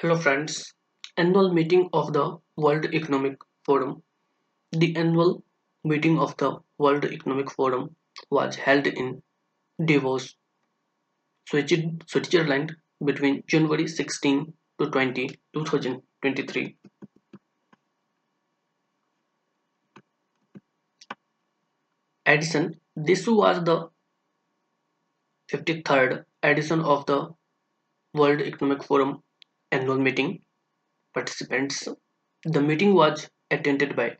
Hello friends, annual meeting of the World Economic Forum. The annual meeting of the World Economic Forum was held in Davos, Switzerland between January 16 to 20, 2023. Edition This was the 53rd edition of the World Economic Forum annual meeting. Participants The meeting was attended by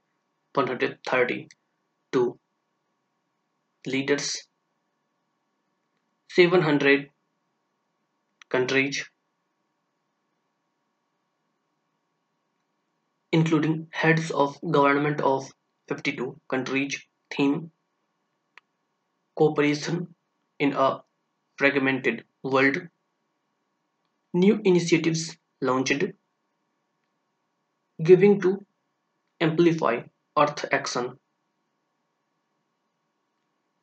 132 leaders, 700 countries, including heads of government of 52 countries. Theme Cooperation in a Fragmented World. New initiatives launched, giving to amplify Earth Action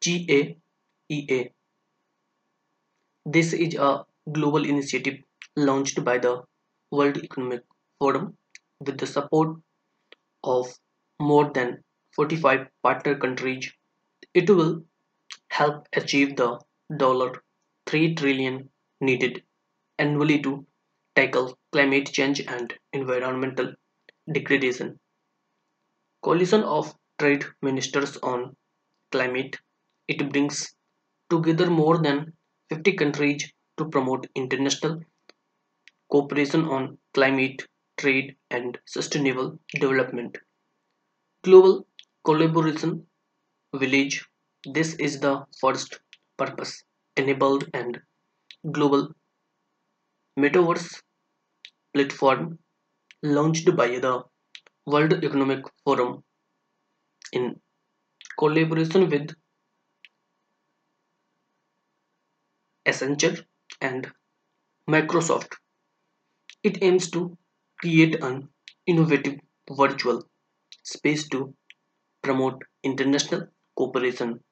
GAEA. This is a global initiative launched by the World Economic Forum with the support of more than 45 partner countries. It will help achieve the $3 trillion needed annually to tackle climate change and environmental degradation. Coalition of Trade Ministers on Climate. It brings together more than 50 countries to promote international cooperation on climate, trade, and sustainable development. Global Collaboration Village. This is the first purpose enabled and global metaverse platform launched by the World Economic Forum in collaboration with Accenture and Microsoft. It aims to create an innovative virtual space to promote international cooperation